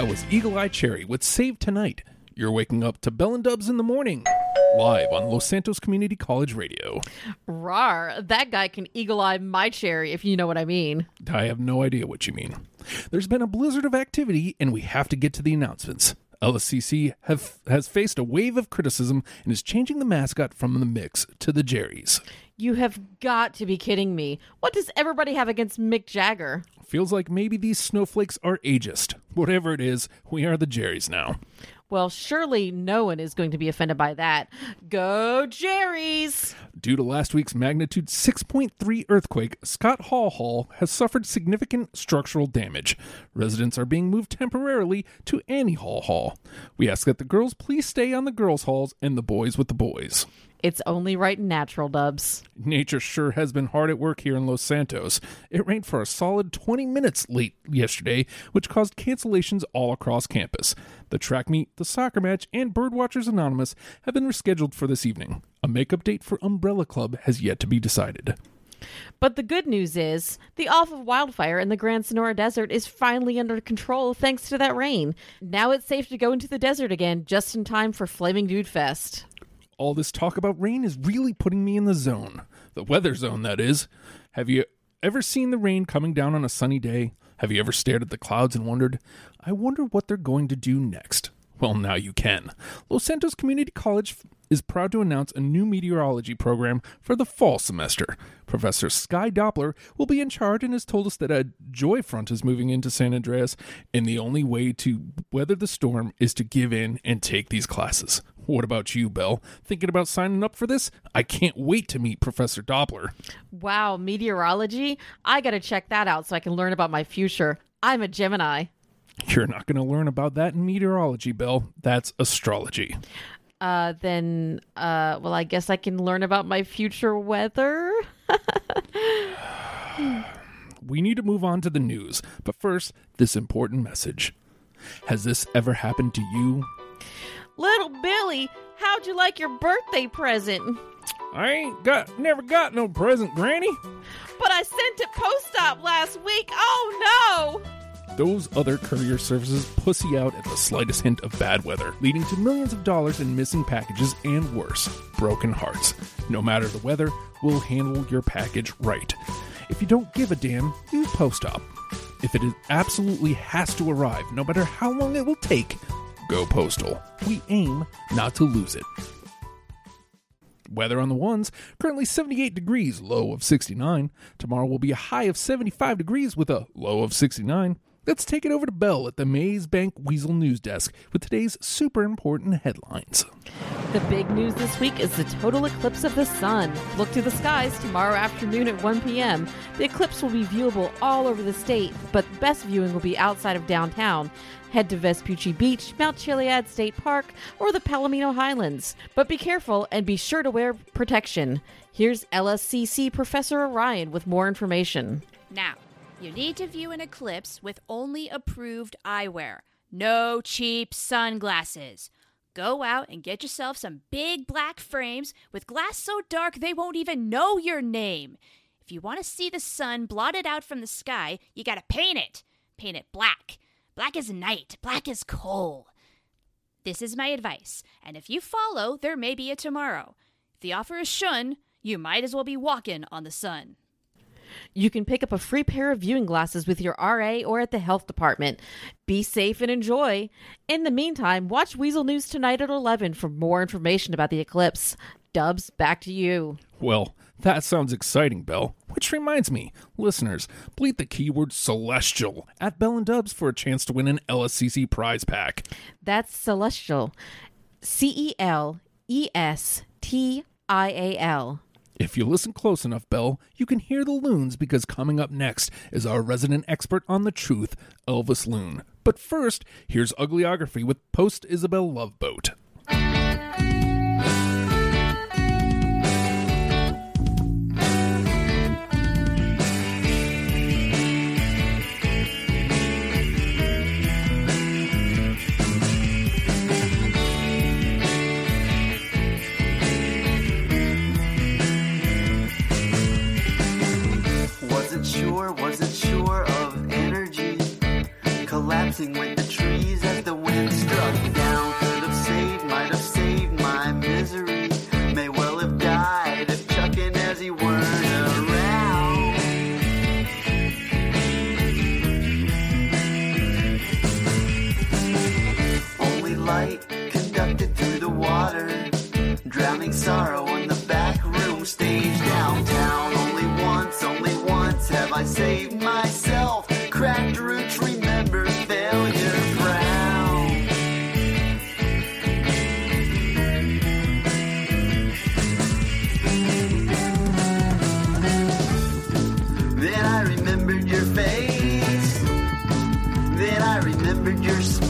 That was Eagle Eye Cherry with Save Tonight. You're waking up to Bell and Dubs in the morning, live on Los Santos Community College Radio. Rar, that guy can eagle eye my cherry, if you know what I mean. I have no idea what you mean. There's been a blizzard of activity, and we have to get to the announcements. LSCC have, has faced a wave of criticism and is changing the mascot from the Mix to the Jerry's. You have got to be kidding me. What does everybody have against Mick Jagger? Feels like maybe these snowflakes are ageist. Whatever it is, we are the Jerry's now. Well, surely no one is going to be offended by that. Go Jerry's! Due to last week's magnitude 6.3 earthquake, Scott Hall Hall has suffered significant structural damage. Residents are being moved temporarily to Annie Hall Hall. We ask that the girls please stay on the girls' halls and the boys with the boys. It's only right and natural, Dubs. Nature sure has been hard at work here in Los Santos. It rained for a solid 20 minutes late yesterday, which caused cancellations all across campus. The track meet, the soccer match, and Birdwatchers Anonymous have been rescheduled for this evening. A makeup date for Umbrella Club has yet to be decided. But the good news is the off of wildfire in the Grand Sonora Desert is finally under control thanks to that rain. Now it's safe to go into the desert again just in time for Flaming Dude Fest. All this talk about rain is really putting me in the zone. The weather zone, that is. Have you ever seen the rain coming down on a sunny day? Have you ever stared at the clouds and wondered, I wonder what they're going to do next? Well, now you can. Los Santos Community College is proud to announce a new meteorology program for the fall semester. Professor Sky Doppler will be in charge and has told us that a joy front is moving into San Andreas, and the only way to weather the storm is to give in and take these classes. What about you, Belle? Thinking about signing up for this? I can't wait to meet Professor Doppler. Wow, meteorology? I gotta check that out so I can learn about my future. I'm a Gemini. You're not going to learn about that in meteorology, Belle. That's astrology. Uh, then, uh, well, I guess I can learn about my future weather. We need to move on to the news, but first, this important message. Has this ever happened to you? Little Billy, how'd you like your birthday present? I ain't got never got no present, Granny. But I sent it post op last week. Oh no! Those other courier services pussy out at the slightest hint of bad weather, leading to millions of dollars in missing packages and worse, broken hearts. No matter the weather, we'll handle your package right. If you don't give a damn, use post op. If it absolutely has to arrive, no matter how long it will take, go postal. We aim not to lose it. Weather on the ones, currently 78 degrees, low of 69. Tomorrow will be a high of 75 degrees with a low of 69. Let's take it over to Bell at the Maze Bank Weazel News Desk with today's super important headlines. The big news this week is the total eclipse of the sun. Look to the skies tomorrow afternoon at 1 p.m. The eclipse will be viewable all over the state, but best viewing will be outside of downtown. Head to Vespucci Beach, Mount Chiliad State Park, or the Palomino Highlands. But be careful and be sure to wear protection. Here's LSCC Professor Orion with more information. Now, you need to view an eclipse with only approved eyewear. No cheap sunglasses. Go out and get yourself some big black frames with glass so dark they won't even know your name. If you want to see the sun blotted out from the sky, you gotta paint it. Paint it black. Black as night, black as coal. This is my advice, and if you follow, there may be a tomorrow. If the offer is shun, you might as well be walking on the sun. You can pick up a free pair of viewing glasses with your RA or at the health department. Be safe and enjoy. In the meantime, watch Weazel News tonight at 11 for more information about the eclipse. Dubs, back to you. Well, that sounds exciting, Bell. Which reminds me, listeners, bleat the keyword celestial at Bell and Dubs for a chance to win an LSCC prize pack. That's celestial. C E L E S T I A L. If you listen close enough, Bell, you can hear the loons because coming up next is our resident expert on the truth, Elvis Loon. But first, here's Ugliography with Post Isabel Loveboat. Sure, wasn't sure of energy. Collapsing with the trees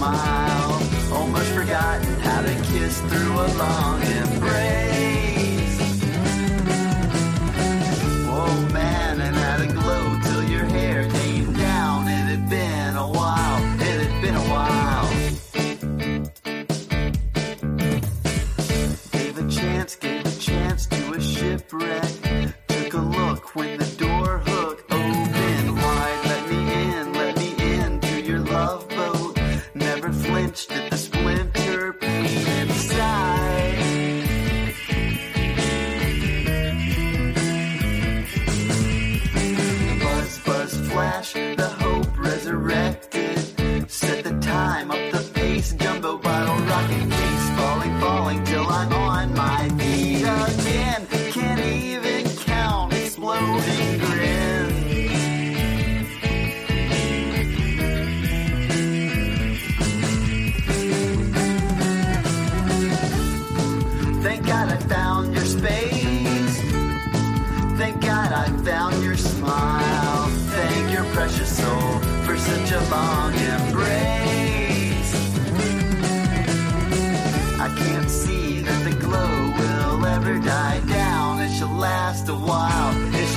smile. Almost forgotten how to kiss through a long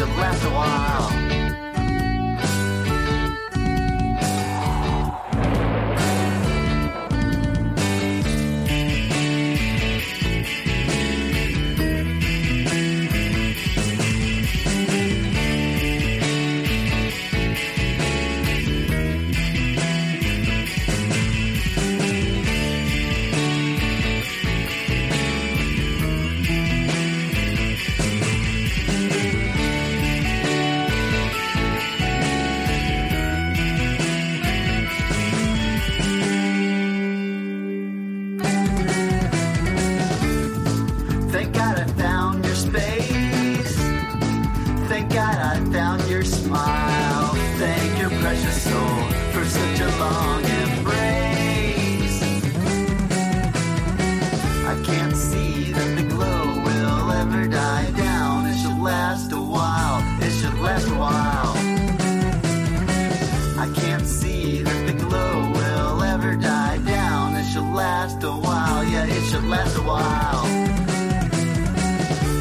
shall last a while.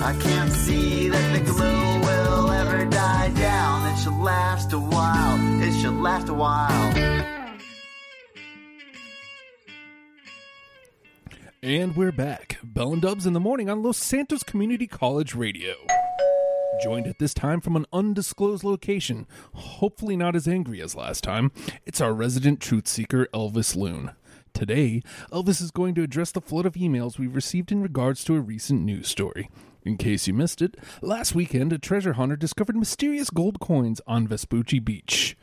I can't see that the glow will ever die down. It should last a while. It should last a while. And we're back. Bell and Dubs in the morning on Los Santos Community College Radio. Joined at this time from an undisclosed location, hopefully not as angry as last time, it's our resident truth seeker, Elvis Loon. Today, Elvis is going to address the flood of emails we've received in regards to a recent news story. In case you missed it, last weekend a treasure hunter discovered mysterious gold coins on Vespucci Beach.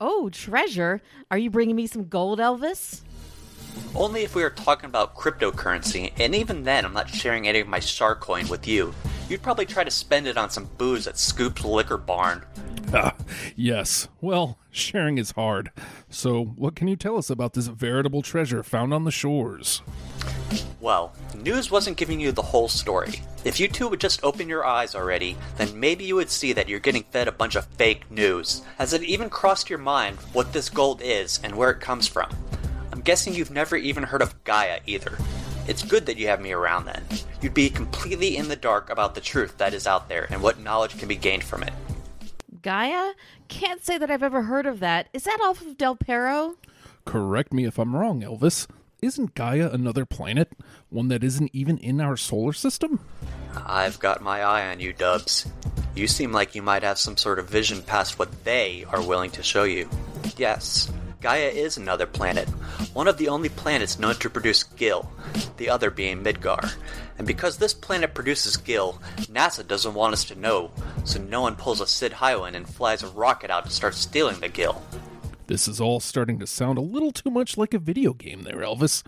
Oh, treasure. Are you bringing me some gold, Elvis? Only if we are talking about cryptocurrency, and even then, I'm not sharing any of my Shark coin with you. You'd probably try to spend it on some booze at Scoop's Liquor Barn. Ah, yes. Well, sharing is hard. So, what can you tell us about this veritable treasure found on the shores? Well, news wasn't giving you the whole story. If you two would just open your eyes already, then maybe you would see that you're getting fed a bunch of fake news. Has it even crossed your mind what this gold is and where it comes from? I'm guessing you've never even heard of Gaia either. It's good that you have me around then. You'd be completely in the dark about the truth that is out there and what knowledge can be gained from it. Gaia? Can't say that I've ever heard of that. Is that off of Del Perro? Correct me if I'm wrong, Elvis. Isn't Gaia another planet? One that isn't even in our solar system? I've got my eye on you, Dubs. You seem like you might have some sort of vision past what they are willing to show you. Yes, Gaia is another planet, one of the only planets known to produce Gil, the other being Midgar. And because this planet produces Gil, NASA doesn't want us to know, so no one pulls a Cid Highwind and flies a rocket out to start stealing the Gil. This is all starting to sound a little too much like a video game there, Elvis.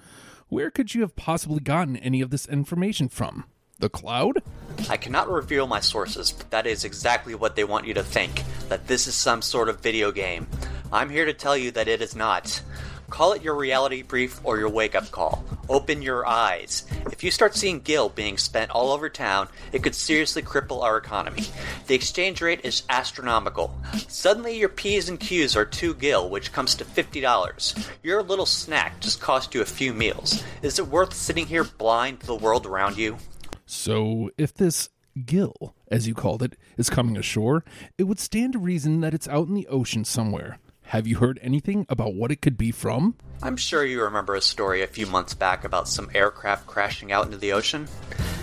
Where could you have possibly gotten any of this information from? The cloud? I cannot reveal my sources, but that is exactly what they want you to think that this is some sort of video game. I'm here to tell you that it is not. Call it your reality brief or your wake up call. Open your eyes. If you start seeing Gil being spent all over town, it could seriously cripple our economy. The exchange rate is astronomical. Suddenly, your P's and Q's are 2 Gil, which comes to $50. Your little snack just cost you a few meals. Is it worth sitting here blind to the world around you? So, if this gill, as you called it, is coming ashore, it would stand to reason that it's out in the ocean somewhere. Have you heard anything about what it could be from? I'm sure you remember a story a few months back about some aircraft crashing out into the ocean.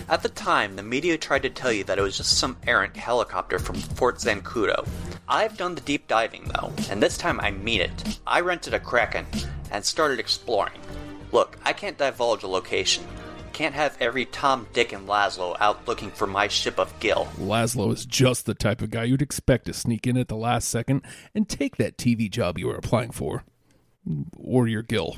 At the time, the media tried to tell you that it was just some errant helicopter from Fort Zancudo. I've done the deep diving though, and this time I mean it. I rented a Kraken and started exploring. Look, I can't divulge a location. Can't have every Tom, Dick, and Laszlo out looking for my ship of Gil. Laszlo is just the type of guy you'd expect to sneak in at the last second and take that TV job you were applying for. Or your Gil.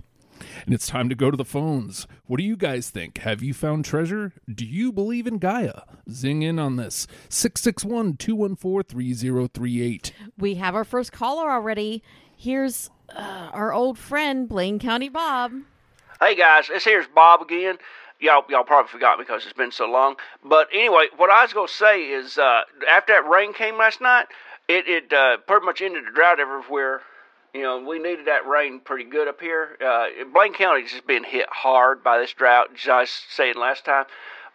And it's time to go to the phones. What do you guys think? Have you found treasure? Do you believe in Gaia? Zing in on this. 661 214 3038. We have our first caller already. Here's uh, our old friend, Blaine County Bob. Hey guys, this here's Bob again. Y'all, y'all probably forgot because it's been so long. But anyway, what I was gonna say is, uh, after that rain came last night, it it uh, pretty much ended the drought everywhere. You know, we needed that rain pretty good up here. Uh, Blaine County's just been hit hard by this drought, as I was saying last time.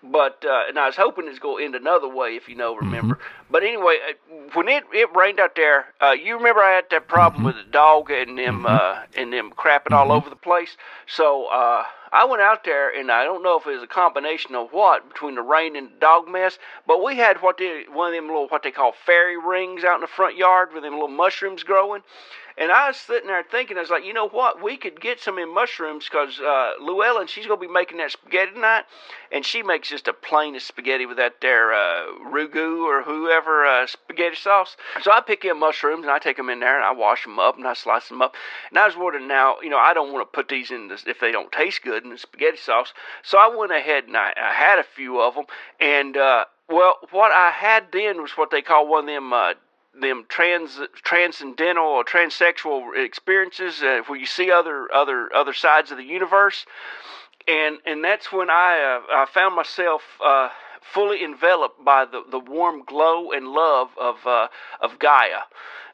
But uh, and I was hoping it's going to end another way, if you know, remember. But anyway, uh, when it it rained out there, uh, you remember I had that problem with the dog and them uh, and them crapping all over the place. So uh, I went out there, and I don't know if it was a combination of what between the rain and the dog mess, but we had what they one of them little what they call fairy rings out in the front yard with them little mushrooms growing. And I was sitting there thinking, I was like, you know what? We could get some in mushrooms because uh, Llewellyn, she's going to be making that spaghetti tonight, and she makes just the plainest spaghetti with that there uh, Ragu or whoever uh, spaghetti sauce. So I pick in mushrooms and I take them in there and I wash them up and I slice them up. And I was wondering now, you know, I don't want to put these in this if they don't taste good in the spaghetti sauce. So I went ahead and I, I had a few of them, and uh, well, what I had then was what they call one of them. Uh, them trans transcendental or transsexual experiences uh, where you see other other other sides of the universe. And and that's when I uh, I found myself uh, fully enveloped by the, the warm glow and love of uh, of Gaia.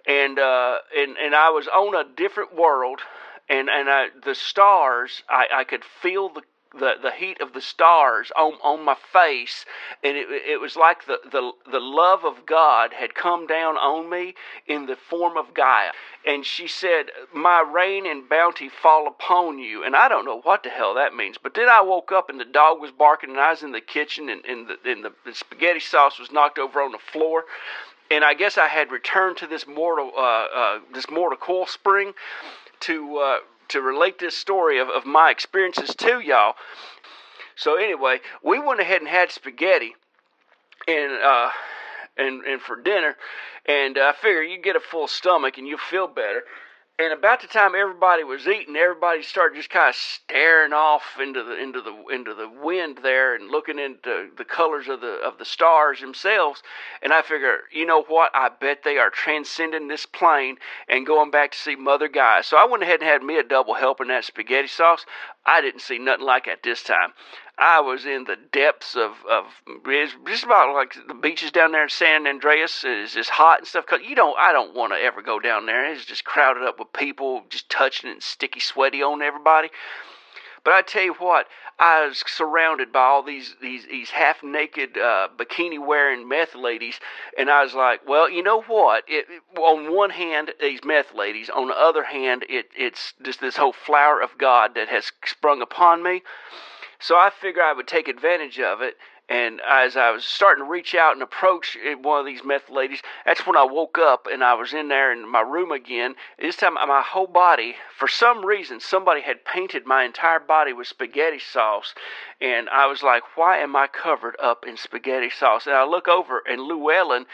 And uh, and and I was on a different world and and I, the stars I, I could feel the the, the heat of the stars on, on my face and it, it was like the, the, the love of God had come down on me in the form of Gaia. And she said, My rain and bounty fall upon you. And I don't know what the hell that means. But then I woke up and the dog was barking and I was in the kitchen and, and, the, and the, the spaghetti sauce was knocked over on the floor. And I guess I had returned to this mortal, uh, uh, this mortal coil spring to uh, to relate this story of, of my experiences to y'all. So anyway, we went ahead and had spaghetti, and uh, and and for dinner, and I figure you get a full stomach and you feel better. And about the time everybody was eating, everybody started just kind of staring off into the into the into the wind there and looking into the colors of the of the stars themselves. And I figure, you know what? I bet they are transcending this plane and going back to see Mother Gaia. So I went ahead and had me a double helping that spaghetti sauce. I didn't see nothing like it this time. I was in the depths of, of just about like the beaches down there in San Andreas It's just hot and stuff. Cause you don't, I don't want to ever go down there. It's just crowded up with people, just touching it and sticky, sweaty on everybody. But I tell you what, I was surrounded by all these these these half naked uh, bikini wearing meth ladies, and I was like, well, you know what? It, it, on one hand, these meth ladies. On the other hand, it it's just this whole flower of God that has sprung upon me. So I figured I would take advantage of it. And as I was starting to reach out and approach eh, one of these meth ladies, that's when I woke up and I was in there in my room again. This time, uh, my whole body, for some reason, somebody had painted my entire body with spaghetti sauce. And I was like, why am I covered up in spaghetti sauce? And I look over, and Llewellyn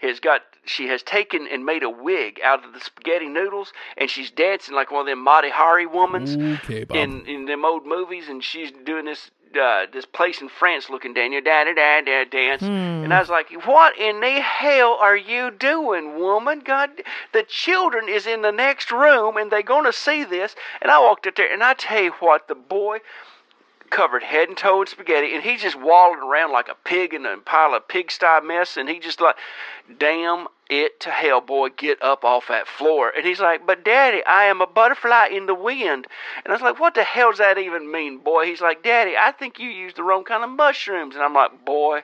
has got she has taken and made a wig out of the spaghetti noodles, and she's dancing like one of them Mata Hari womans Okay, in in them old movies, and she's doing this uh, this place in France looking down your da da da da dance, and I was like, what in the hell are you doing, woman? God, the children is in the next room, and they're gonna see this. And I walked up there, and I tell you what, the boy covered head and toe in spaghetti, and he's just waddling around like a pig in a pile of pigsty mess, and he just like, damn it to hell, boy, get up off that floor. And he's like, but daddy, I am a butterfly in the wind. And I was like, what the hell does that even mean, boy? He's like, daddy, I think you used the wrong kind of mushrooms. And I'm like, boy,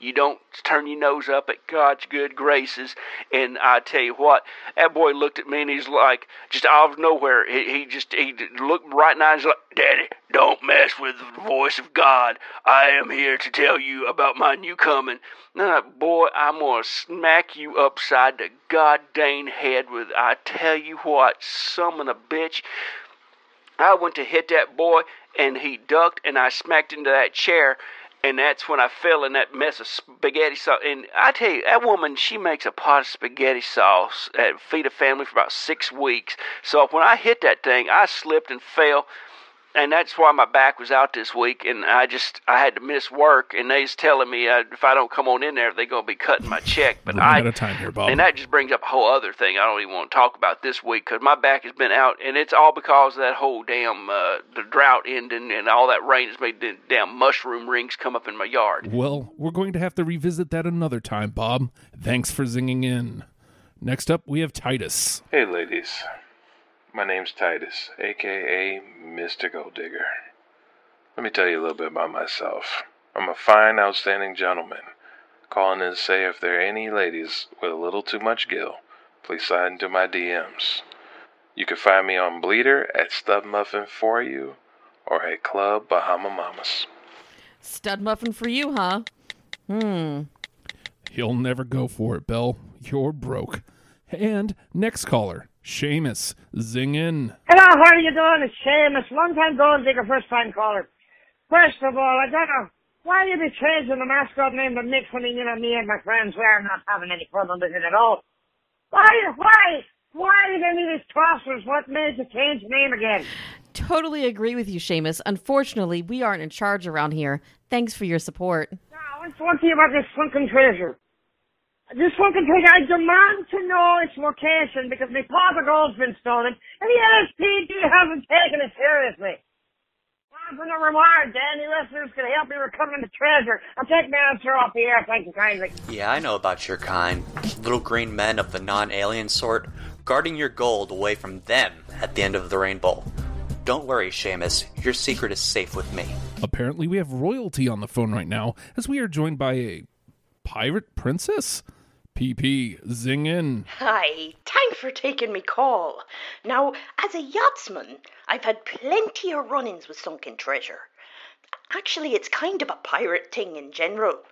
you don't turn your nose up at God's good graces. And I tell you what, that boy looked at me and he's like, just out of nowhere, he, he just he looked right now he's like, Daddy, don't mess with the voice of God. I am here to tell you about my new coming. Like, boy, I'm gonna smack you upside the goddamn head with. I tell you what, summon a bitch. I went to hit that boy, and he ducked, and I smacked into that chair, and that's when I fell in that mess of spaghetti sauce. And I tell you, that woman, she makes a pot of spaghetti sauce at Feed a Family for about six weeks. So when I hit that thing, I slipped and fell. And that's why my back was out this week, and I just I had to miss work. And they's telling me uh, if I don't come on in there, they're gonna be cutting my check. But We're running I out of time here, Bob. and that just brings up a whole other thing I don't even want to talk about this week because my back has been out, and it's all because of that whole damn uh, the drought ending and all that rain has made the damn mushroom rings come up in my yard. Well, we're going to have to revisit that another time, Bob. Thanks for zinging in. Next up, we have Titus. Hey, ladies. My name's Titus, aka Mr. Gold Digger. Let me tell you a little bit about myself. I'm a fine, outstanding gentleman. Calling in to say if there are any ladies with a little too much gill, please slide into my DMs. You can find me on Bleeter at Stub Muffin for you or at Club Bahama Mamas. Stud muffin for you, huh? Hmm. He'll never go for it, Bell. You're broke. And next caller, Seamus. Zing in. Hello, how are you doing? It's Seamus, long time gold digger, first time caller. First of all, I don't know why you be changing the mascot name to Nick when you know me and my friends we are not having any problem with it at all. Why, why, why did any of these tossers? What made you change the name again? Totally agree with you, Seamus. Unfortunately, we aren't in charge around here. Thanks for your support. Now, let's talk to you about this sunken treasure. This sunken treasure, I demand to know its location because my pot of gold's been stolen and the LSPD hasn't taken it seriously. Well, for no reward, Danny listeners can help me recover the treasure. I'll take my answer off the air, thank you kindly. Yeah, I know about your kind. Little green men of the non alien sort, guarding your gold away from them at the end of the rainbow. Don't worry, Seamus, your secret is safe with me. Apparently, we have royalty on the phone right now as we are joined by a pirate princess. PP, zing in. Hi, thanks for taking me call. Now, as a yachtsman, I've had plenty of run ins with sunken treasure. Actually, it's kind of a pirate thing in general.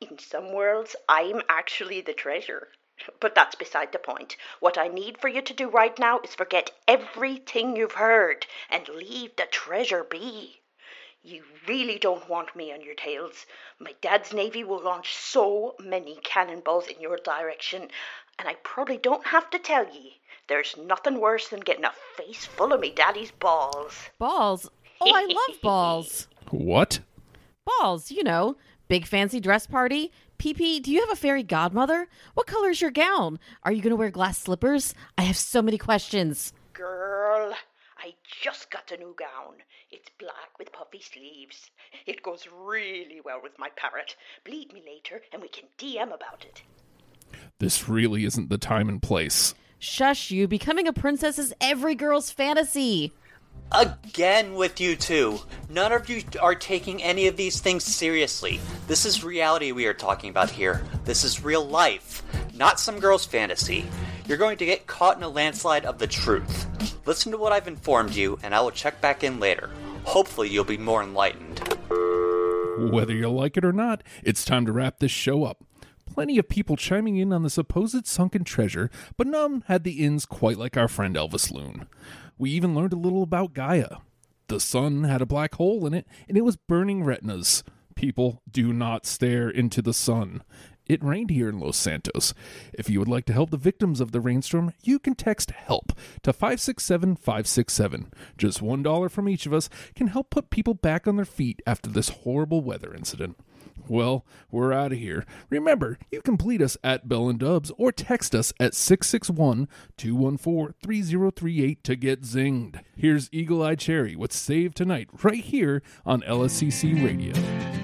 In some worlds, I'm actually the treasure. But that's beside the point. What I need for you to do right now is forget everything you've heard and leave the treasure be. You really don't want me on your tails. My dad's navy will launch so many cannonballs in your direction, and I probably don't have to tell ye. There's nothing worse than getting a face full of me daddy's balls. Balls? Oh, I love balls. What? Balls, you know. Big fancy dress party. PP, do you have a fairy godmother? What color is your gown? Are you going to wear glass slippers? I have so many questions. Girl, I just got a new gown. It's black with puffy sleeves. It goes really well with my parrot. Bleed me later and we can DM about it. This really isn't the time and place. Shush you. Becoming a princess is every girl's fantasy. Again with you two. None of you are taking any of these things seriously. This is reality we are talking about here. This is real life, not some girl's fantasy. You're going to get caught in a landslide of the truth. Listen to what I've informed you, and I will check back in later. Hopefully, you'll be more enlightened. Whether you like it or not, it's time to wrap this show up. Plenty of people chiming in on the supposed sunken treasure, but none had the ins quite like our friend Elvis Loon. We even learned a little about Gaia. The sun had a black hole in it, and it was burning retinas. People do not stare into the sun. It rained here in Los Santos. If you would like to help the victims of the rainstorm, you can text HELP to 567 567. Just $1 from each of us can help put people back on their feet after this horrible weather incident. Well, we're out of here. Remember, you can bleed us at Bell and Dubs or text us at 661 214 3038 to get zinged. Here's Eagle Eye Cherry with Save Tonight right here on LSCC Radio.